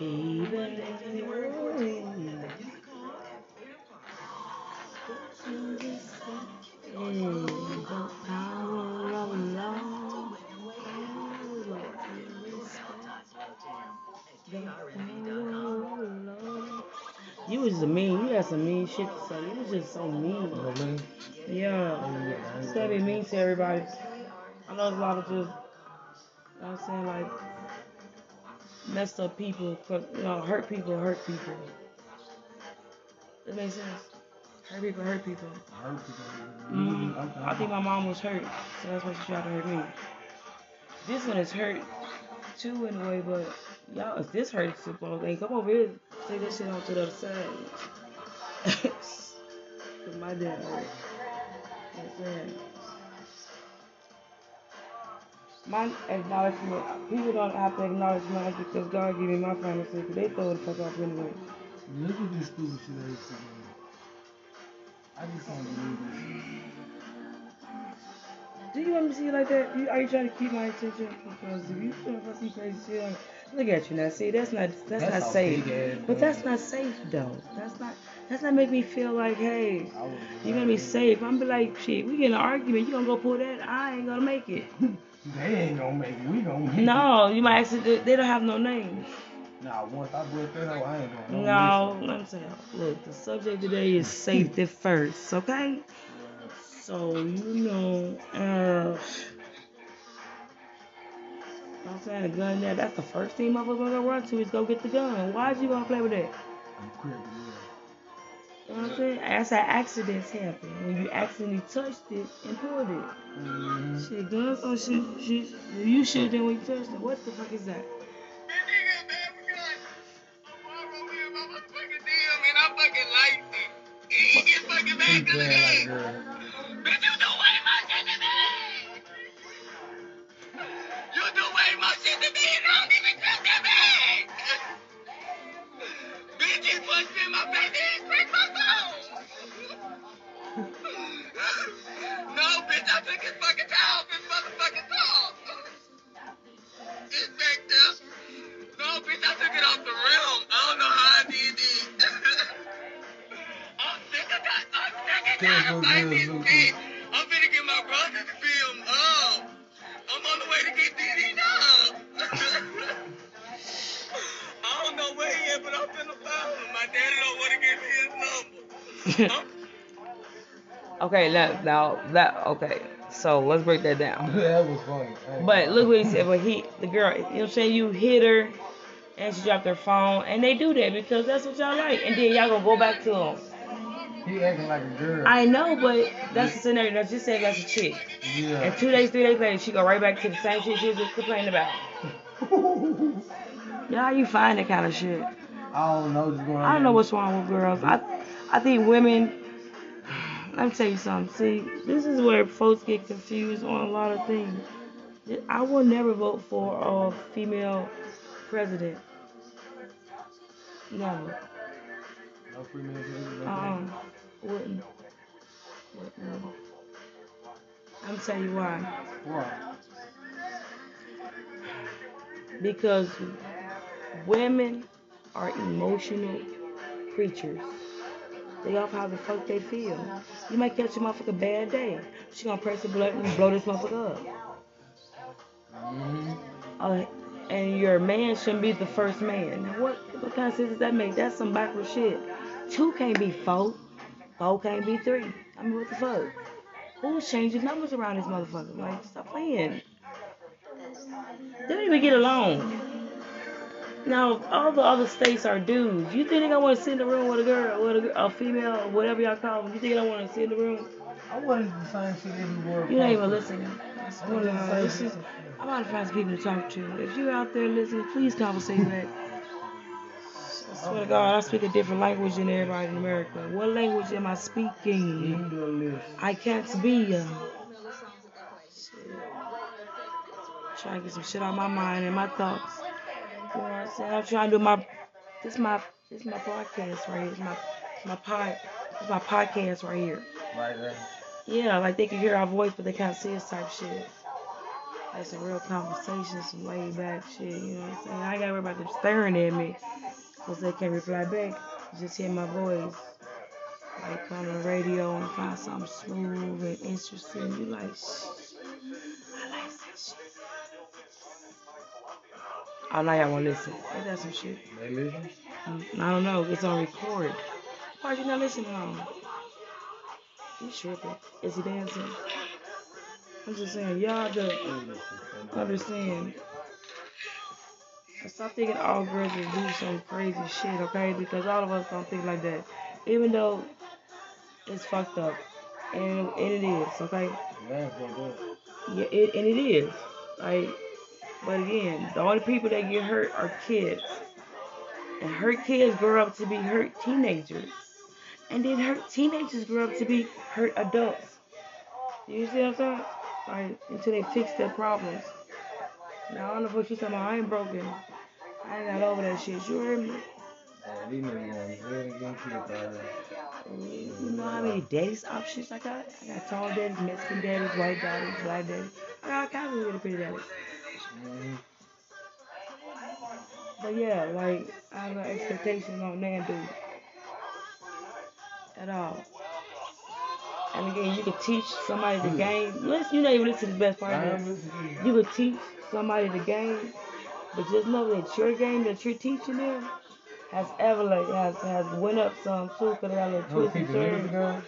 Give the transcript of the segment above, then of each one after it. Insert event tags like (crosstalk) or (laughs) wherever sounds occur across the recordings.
Baby. Hey, the power of love. The power of love. You was a mean. You had some mean shit to say. You was just so mean. What I? Yeah. Instead of mean to everybody. I know a lot of just, you know what I'm saying, like, messed up people, you know, hurt people hurt people. That makes sense. Hurt people hurt people. I heard people. Mm, Okay. I think my mom was hurt, so that's why she tried to hurt me. This one is hurt too in a way, but y'all, if this hurts, well, then come over here, take that shit on to the other side. (laughs) My dad hurt. You I'm saying? My acknowledgement, people don't have to acknowledge mine because God gave me my final say, 'cause they throw the fuck off anyway. Look at this stupid shit I used to do. I just don't believe this. Do you want me to see you like that? You, are you trying to keep my attention? Because if you feel like some crazy shit, like, look at you now. See, that's not that's, That's not safe. But that's not safe though. That's not that's not make me feel like, hey, you're gonna be safe. I'm be like, shit, we get in an argument. You gonna go pull that? I ain't gonna make it. (laughs) They ain't gonna make it. We gonna make it. No, you might actually. They don't have no names. Nah, once I broke that hoe, I ain't gonna. No, let me tell you. Look, the subject today is safety first, okay? So you know, uh, I'm saying a gun there. That's the first thing motherfuckers gonna run to is go get the gun. Why are you gonna play with that? I'm You know what I'm saying? That's how accidents happen when you accidentally touched it and pulled it. yeah. Mm-hmm. Shit, guns don't shoot. shoot you shoot them when you touched it. What the fuck is that? Big bad like girl. No, bitch, I fucking towel, his motherfucking towel. (laughs) It's back there. No, bitch, I took it off the rim. I don't know how I did it. (laughs) I'm sick of that. I'm sick of There's trying no to fight this bitch. I'm finna get my brother to film up. I'm on the way to get DD up. (laughs) I don't know where he at, but I'm finna find him. My daddy don't want to give me his number. I'm okay, now, now that okay. So let's break that down. (laughs) that was funny. But look what he said. But he, the girl, you know what I'm saying? You hit her, and she dropped her phone, and they do that because that's what y'all like. And then y'all gonna go back to him. He acting like a girl. I know, but that's the scenario. Now just say that's a chick. yeah. And two days, three days later, she go right back to the same shit she was complaining about. (laughs) Yeah, how you find that kind of shit? I don't know what's going on. I don't know what's wrong with girls. I, I think women. Me tell you something. See, this is where folks get confused on a lot of things. I will never vote for a female president. Never. No female president, Uh-uh. Wouldn't. Wouldn't. I'm tell you why. Why? Because women are emotional creatures. They off how the fuck they feel. You might catch your motherfucker bad day. She gonna press the button and blow this motherfucker up. Mm-hmm. Uh, and your man shouldn't be the first man. Now what what kind of sense does that make? That's some backward shit. Two can't be four. Four can't be three. I mean what the fuck? Who's changing numbers around this motherfucker? Like stop playing. They don't even get along. Now all the other states are dudes. You think they want to sit in the room with a girl, with a, a female, whatever y'all call them? You think they don't want to sit in the room? I wasn't the same shit everywhere. You're not even listening. I swear to God, this is. I want about to find some people to talk to. If you're out there listening, please conversate that. I swear to God, I speak a different language than everybody in America. What language am I speaking? can do a list. I can't speak. uh, Trying to get some shit out of my mind and my thoughts. You know what I'm saying? I'm trying to do my this my this my podcast right here. It's my my pod my podcast right here. Right there. Yeah, like they can hear our voice but they can't see us type shit. like some real conversation, some laid back shit. You know what I'm saying? I ain't gotta worry about them staring at me, cause they can't reply back. Just hear my voice. Like on the radio and find something smooth and interesting. You like, shh, Oh, now y'all wanna listen. Ain't that some shit? They listen? Mm, I don't know. It's on record. Why you not listening on? You tripping? Is he dancing? I'm just saying, y'all don't understand. Stop thinking all girls will do some crazy shit, okay? Because all of us don't think like that. Even though it's fucked up. And, and it is, okay? Man, fuck up. Yeah, it, and it is. Like, but again, the only people that get hurt are kids. And hurt kids grow up to be hurt teenagers. And then hurt teenagers grow up to be hurt adults. You see what I'm saying? Like, until they fix their problems. Now, I don't know what you're talking about. I ain't broken. I ain't got over that shit. You heard me? Yeah, these niggas going ahead and getting kicked out here. You know how many daddies options I got? I got tall daddies, Mexican daddies, white daddies, black daddies. I got all kinds of little pretty daddies. But yeah, like I have no expectations on that dude at all. And again, you could teach somebody the game. Listen, you know even listen to the best part of am this. You could teach somebody the game, but just know that your game that you're teaching them has elevated, has has went up some too, cause they got a little twist and turn.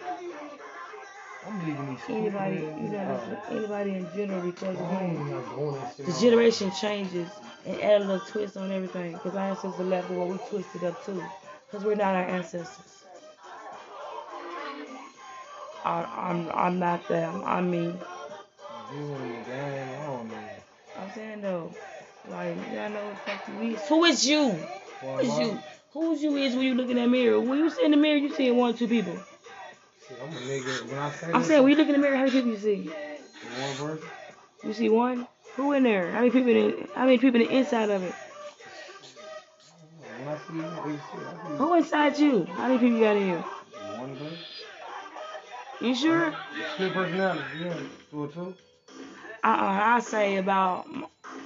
I'm leaving these Anybody, you know, anybody in general, because again, ain't not doing that shit the generation changes and add a little twist on everything. Because our ancestors left well, we twisted up too. Because we're not our ancestors. I, I'm, I'm not them. I mean, more. You in the game, I don't know. I'm saying though, like, y'all know what the fuck you is. Who is you? Who is you? Who's you is when you look in that mirror? When you see in the mirror, you see one or two people. I'm a nigga. When I say I'm this, saying, when you look in the mirror, how many people you see? one person, You see one? Who in there? How many people? In, how many people in the inside of it? when I see you. I see Who inside you? How many people you got in here? one person. You sure? Split personality, yeah. Two or two. Uh-uh, I say about,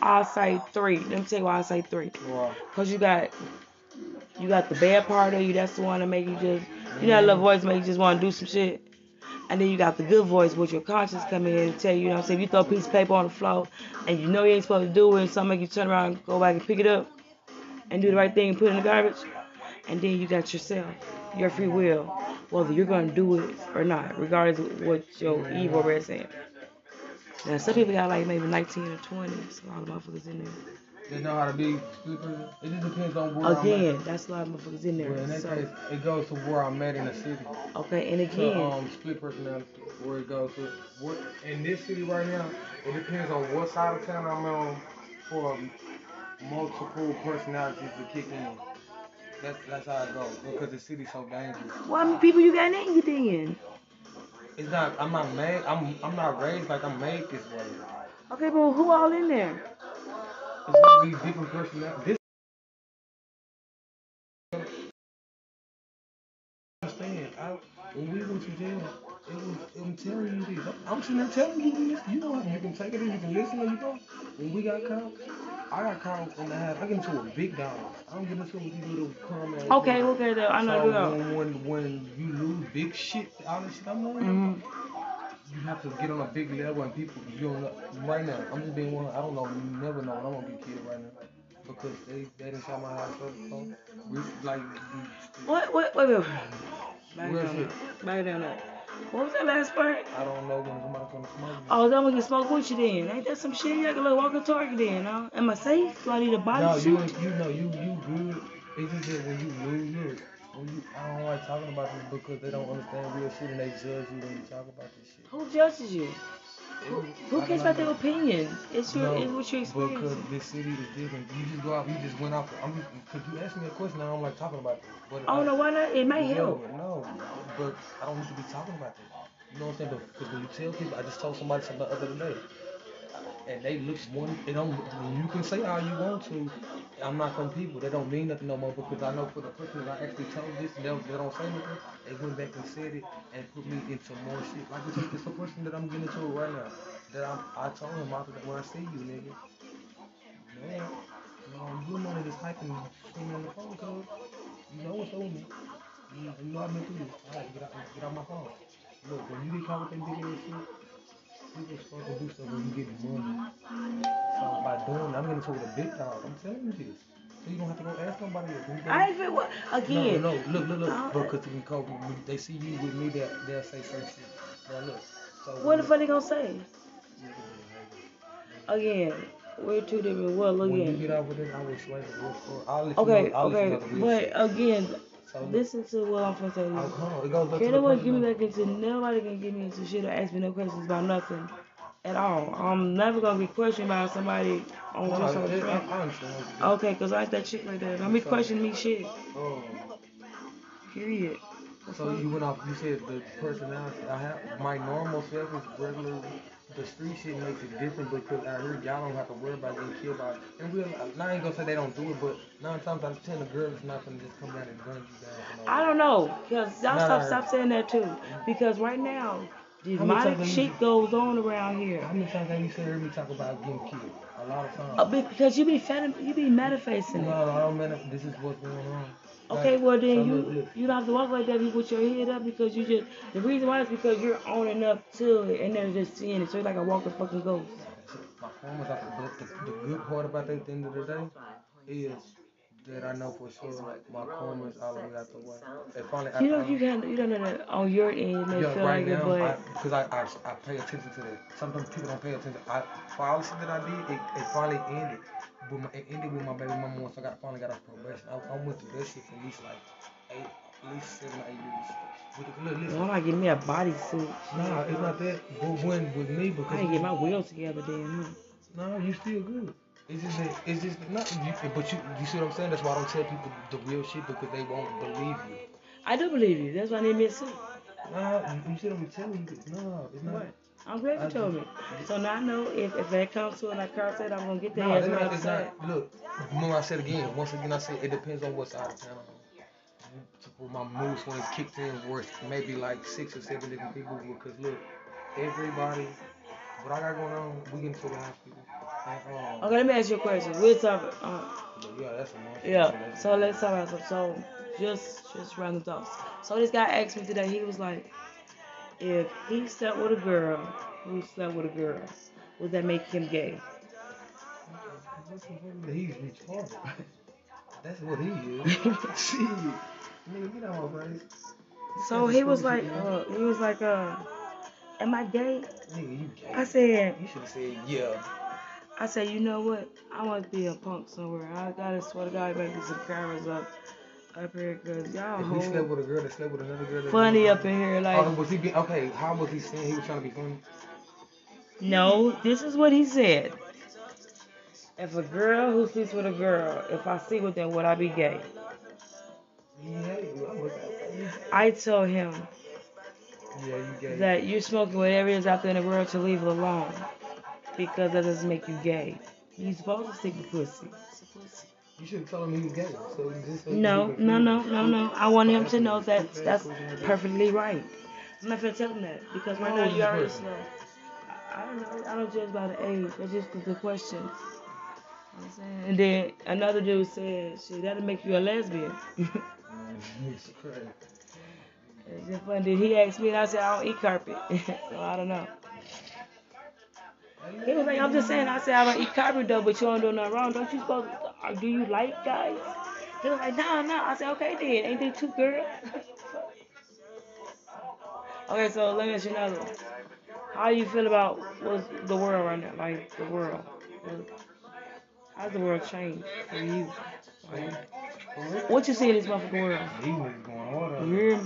I'll say three. Let me tell you why I say three. Wow. Cause you got, you got the bad part of you. That's the one that make you just, you know, that little voice make you just want to do some shit. And then you got the good voice, which your conscience come in and tell you, you know what I'm saying? If you throw a piece of paper on the floor and you know you ain't supposed to do it, and something make you turn around go back and pick it up and do the right thing and put it in the garbage. And then you got yourself, your free will, whether you're gonna do it or not, regardless of what your evil red saying. Now some people got like maybe 19 or 20, so a lot of motherfuckers in there. They know how to be split. It just depends on where I'm Again, that's a lot of motherfuckers in Well, in there. that So, case, it goes to where I'm at in the city. okay, and So, again, um, split personality, where it goes to. What, in this city right now, it depends on what side of town I'm on for multiple personalities to kick in. That's that's how it goes because the city's so dangerous. well, how many people you got in you then? It's not. I'm not made. I'm I'm not raised like I'm made this way. Okay, but who all in there? Gonna be different personalities. This. Understand? I, when we went to jail, it was. I'm telling you this. I'm sitting there telling you this. You know, you can take it and you can listen or you don't. When we got caught, I got caught on the half. I get into a big dog. I don't get into these little calm ass. Okay, okay, though, I know so go. when, when when you lose big shit, all this shit I'm on, hmm you have to get on a big level and people you don't know right now. I'm just being one. I don't know. You never know when I'm gonna get killed right now because they they didn't shot my house up. So we like What, what, wait, wait. Back down shit. Back down. What was that last part? I don't know when somebody's gonna smoke. Oh, then we can smoke with you then. Ain't that some shit? You got a little walking target then, huh? Am I safe? Do I need a body no, suit? you you know you you good. It's just that when you lose, look, when you I don't like talking about this because they don't understand real shit and they judge you when you talk about this shit. Who judges you? Who, who cares about their opinion? It's your, No, it's what you Because experience. this city is different. You just go out, you just went out. I'm because you asked me a question. I don't like talking about this. But oh, I don't know why not. It may help. No, but I don't need to be talking about this. You know what I'm saying? Because when you tell people, I just told somebody something the other day. and they look one. It don't. You can say all you want to. I'm not from people. That don't mean nothing no more because I know for the person that I actually told this, and they, don't- they don't say nothing. They went back and said it and put me into more shit. Like it's, it's a person that I'm getting into right now. That I'm, I told him after that when I see you, nigga. Man, um, you know this hiking thing on the phone call. You know what's on me. You, you know I've been through this. Alright, get out, get out my phone. Look, when you get caught with them big ass shit, people start to do stuff when you get money. So by doing, I'm getting to a big dog. I'm telling you this. So you don't have to go ask nobody else. You I ain't feel what again. no, no, look, look, look. I- Because when Kobe, when they see you with me, they'll, they'll say certain shit. Now look. So What the fuck they gonna say? Again, we're two different. Well, When you again. get out with it, I will explain it real short. I'll let Okay, you know, I'll let you okay, know the real but again, So listen to what I'm gonna say. you. come on. It goes back Can't the nobody give me that- back into nobody can get me into shit or ask me no questions about nothing at all. I'm never gonna be questioned by somebody on No, some sort I, of track. I understand. what you're Okay, cause I ain't that chick right there. Don't be questioning me shit. Oh. Period. The So fuck? you went off. You said the personality. I have my normal self is regular. The street shit makes it different because I heard y'all don't have to worry about getting killed by. And real, I ain't gonna say they don't do it, but nine times out of ten, the girl is not gonna just come down and gun you down. I don't know, cause y'all stop stop saying that too. Because right now, How many shit have goes on around here. How many times have you said heard me talk about getting killed? A lot of times. Uh, because you be fed, you be metafacing no, it. I don't mean this is what's going on. Okay, well then you you don't have to walk like that You put your head up because you just the reason why is because you're owning up to it and they're just seeing it. So it's like a walking fucking ghost. My phone was out, but the, the good part about that at the end of the day is that I know for sure my is all the way out the way. Finally, You know I, you can you don't know that on your end it may yeah, feel right like it, now, but because I, I, I, pay attention to that. Sometimes people don't pay attention. I, for all the shit that I did, it, it finally ended. With my, it ended with my baby mama once I got finally got off probation. I, I went through that shit for at least like eight, at least seven, eight years. With the, look, listen, I'm not getting me a bodysuit. nah, it's not that. But when with me, because I didn't get my wheels together then, huh? No, you still good. It's just that, it's just not you, but you you see what I'm saying? That's why I don't tell people the real shit because they won't believe you. I do believe you. That's why I need me a suit. Nah, you, see what I'm telling you? No, it's not. What? I'm glad you told me. So now I know if, if that comes to it, like Carl said, I'm gonna get that No, it's not, it's not. Look, remember I said again. Once again, I said it depends on what side of town. I'm on. So for my mood swings kicked in, it's maybe like six or seven different people. Because look, everybody, what I got going on, we get to the hospital. And, um, Okay, let me ask you a question. We'll talk. Uh, yeah, that's a yeah. So let's talk about some. So just just random thoughts. So this guy asked me today. He was like, if he slept with a girl who slept with a girl, would that make him gay? He's retarded. That's what he is. (laughs) Nigga, get my face. So he was like, uh, he was like, uh, am I gay? Nigga, you gay. I said, You should have said yeah. I said, you know what? I want to be a punk somewhere. I gotta swear to God, better be some cameras up up here, cause y'all If he slept with a girl that slept with another girl. funny up in here. Oh, Like, was he be, okay, how was he saying he was trying to be funny? no, this is what he said. If a girl who sleeps with a girl, if I sleep with them, would I be gay? Yeah, I'm with that. I told him Yeah, you gay. that you're smoking whatever is out there in the world to leave it alone, because that doesn't make you gay. You're supposed to stick with pussy. It's a pussy. You should told him he was gay. So just No, no, no, no, no. I want him to know that that's perfectly right. I'm not gonna tell him that because right now you already know. I, don't know. I don't judge by the age. That's just the, the questions. You know what I'm saying? And then another dude said, "Shit, that'll make you a lesbian." It's just funny. Did he ask me? And I said, "I don't eat carpet, (laughs) so I don't know." He was like, "I'm just saying." I said, "I don't eat carpet though, but you don't do nothing wrong. Don't you supposed? Do you like guys?" He was like, "No, no." I said, "Okay then. Ain't they two girls?" (laughs) okay, so let me ask you another one. How you feel about what's the world right now? Like the world. How's the world changed for you? Like, what you see in this motherfucking world? Going hard You on me. hear me?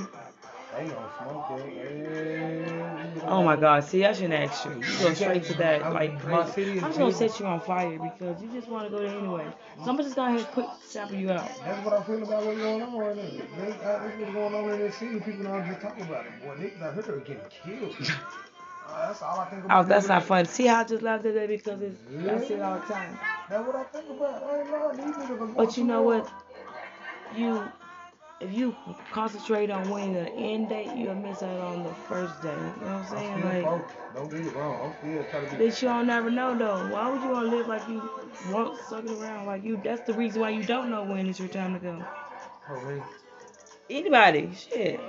They gonna smoke it. Oh my God! See, I shouldn't ask you. You go straight to that, like crazy. I'm just gonna set you on fire because you just want to go there anyway. So I'm just gonna go ahead and quick sample you out. That's what I feel about what's going on right now. Uh, what's going on in this city. People don't just talk about it. Boy, niggas out here are getting killed. Uh, (laughs) that's all I think about. Oh, that's not funny. See how I just laughed at that because it's, I see it all the time. That's what I think about. I ain't lying. These niggas But you know what? You, if you concentrate on winning the end date, you'll miss out on the first day. You know what I'm I'm saying? Like, focused. Don't get it wrong. I'm still trying to be. bitch, you don't never know though. Why would you want to live like you want sucking around like you? That's the reason why you don't know when it's your time to go. Oh, man. Anybody, shit.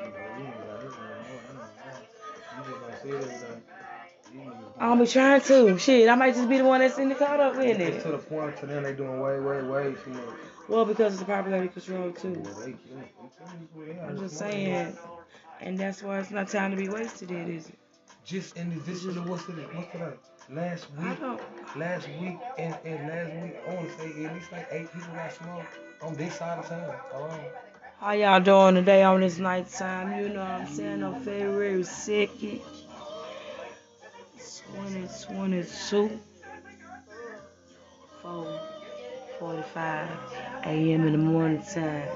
Don't be trying to. Shit, I might just be the one that's in the caught up in It's to the point to them they doing way, way, way too much. Well, because it's a popularity control too. Boy, they killing- they killing these boys. They out I'm just saying, and that's why it's not time to be wasted. It is. It? Just in is this really what's today? What's today? Last week, last week and, and last week, I want to say at least like eight people got smoked on this side of town. alone. How y'all doing today on this night time? You know what I'm saying? On February 2nd, 2022. 4:45 a.m. in the morning time.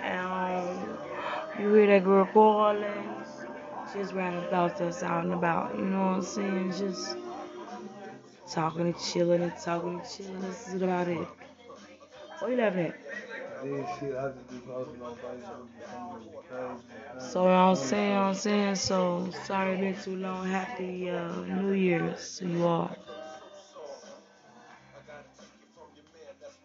And you hear that girl calling? Just random thoughts that's out and about. You know what I'm saying? Just talking and chilling and talking and chilling. This is about it. What you laughing at? So I'm saying, I'm saying, so sorry it's been too long. Happy uh, New Year's to you all.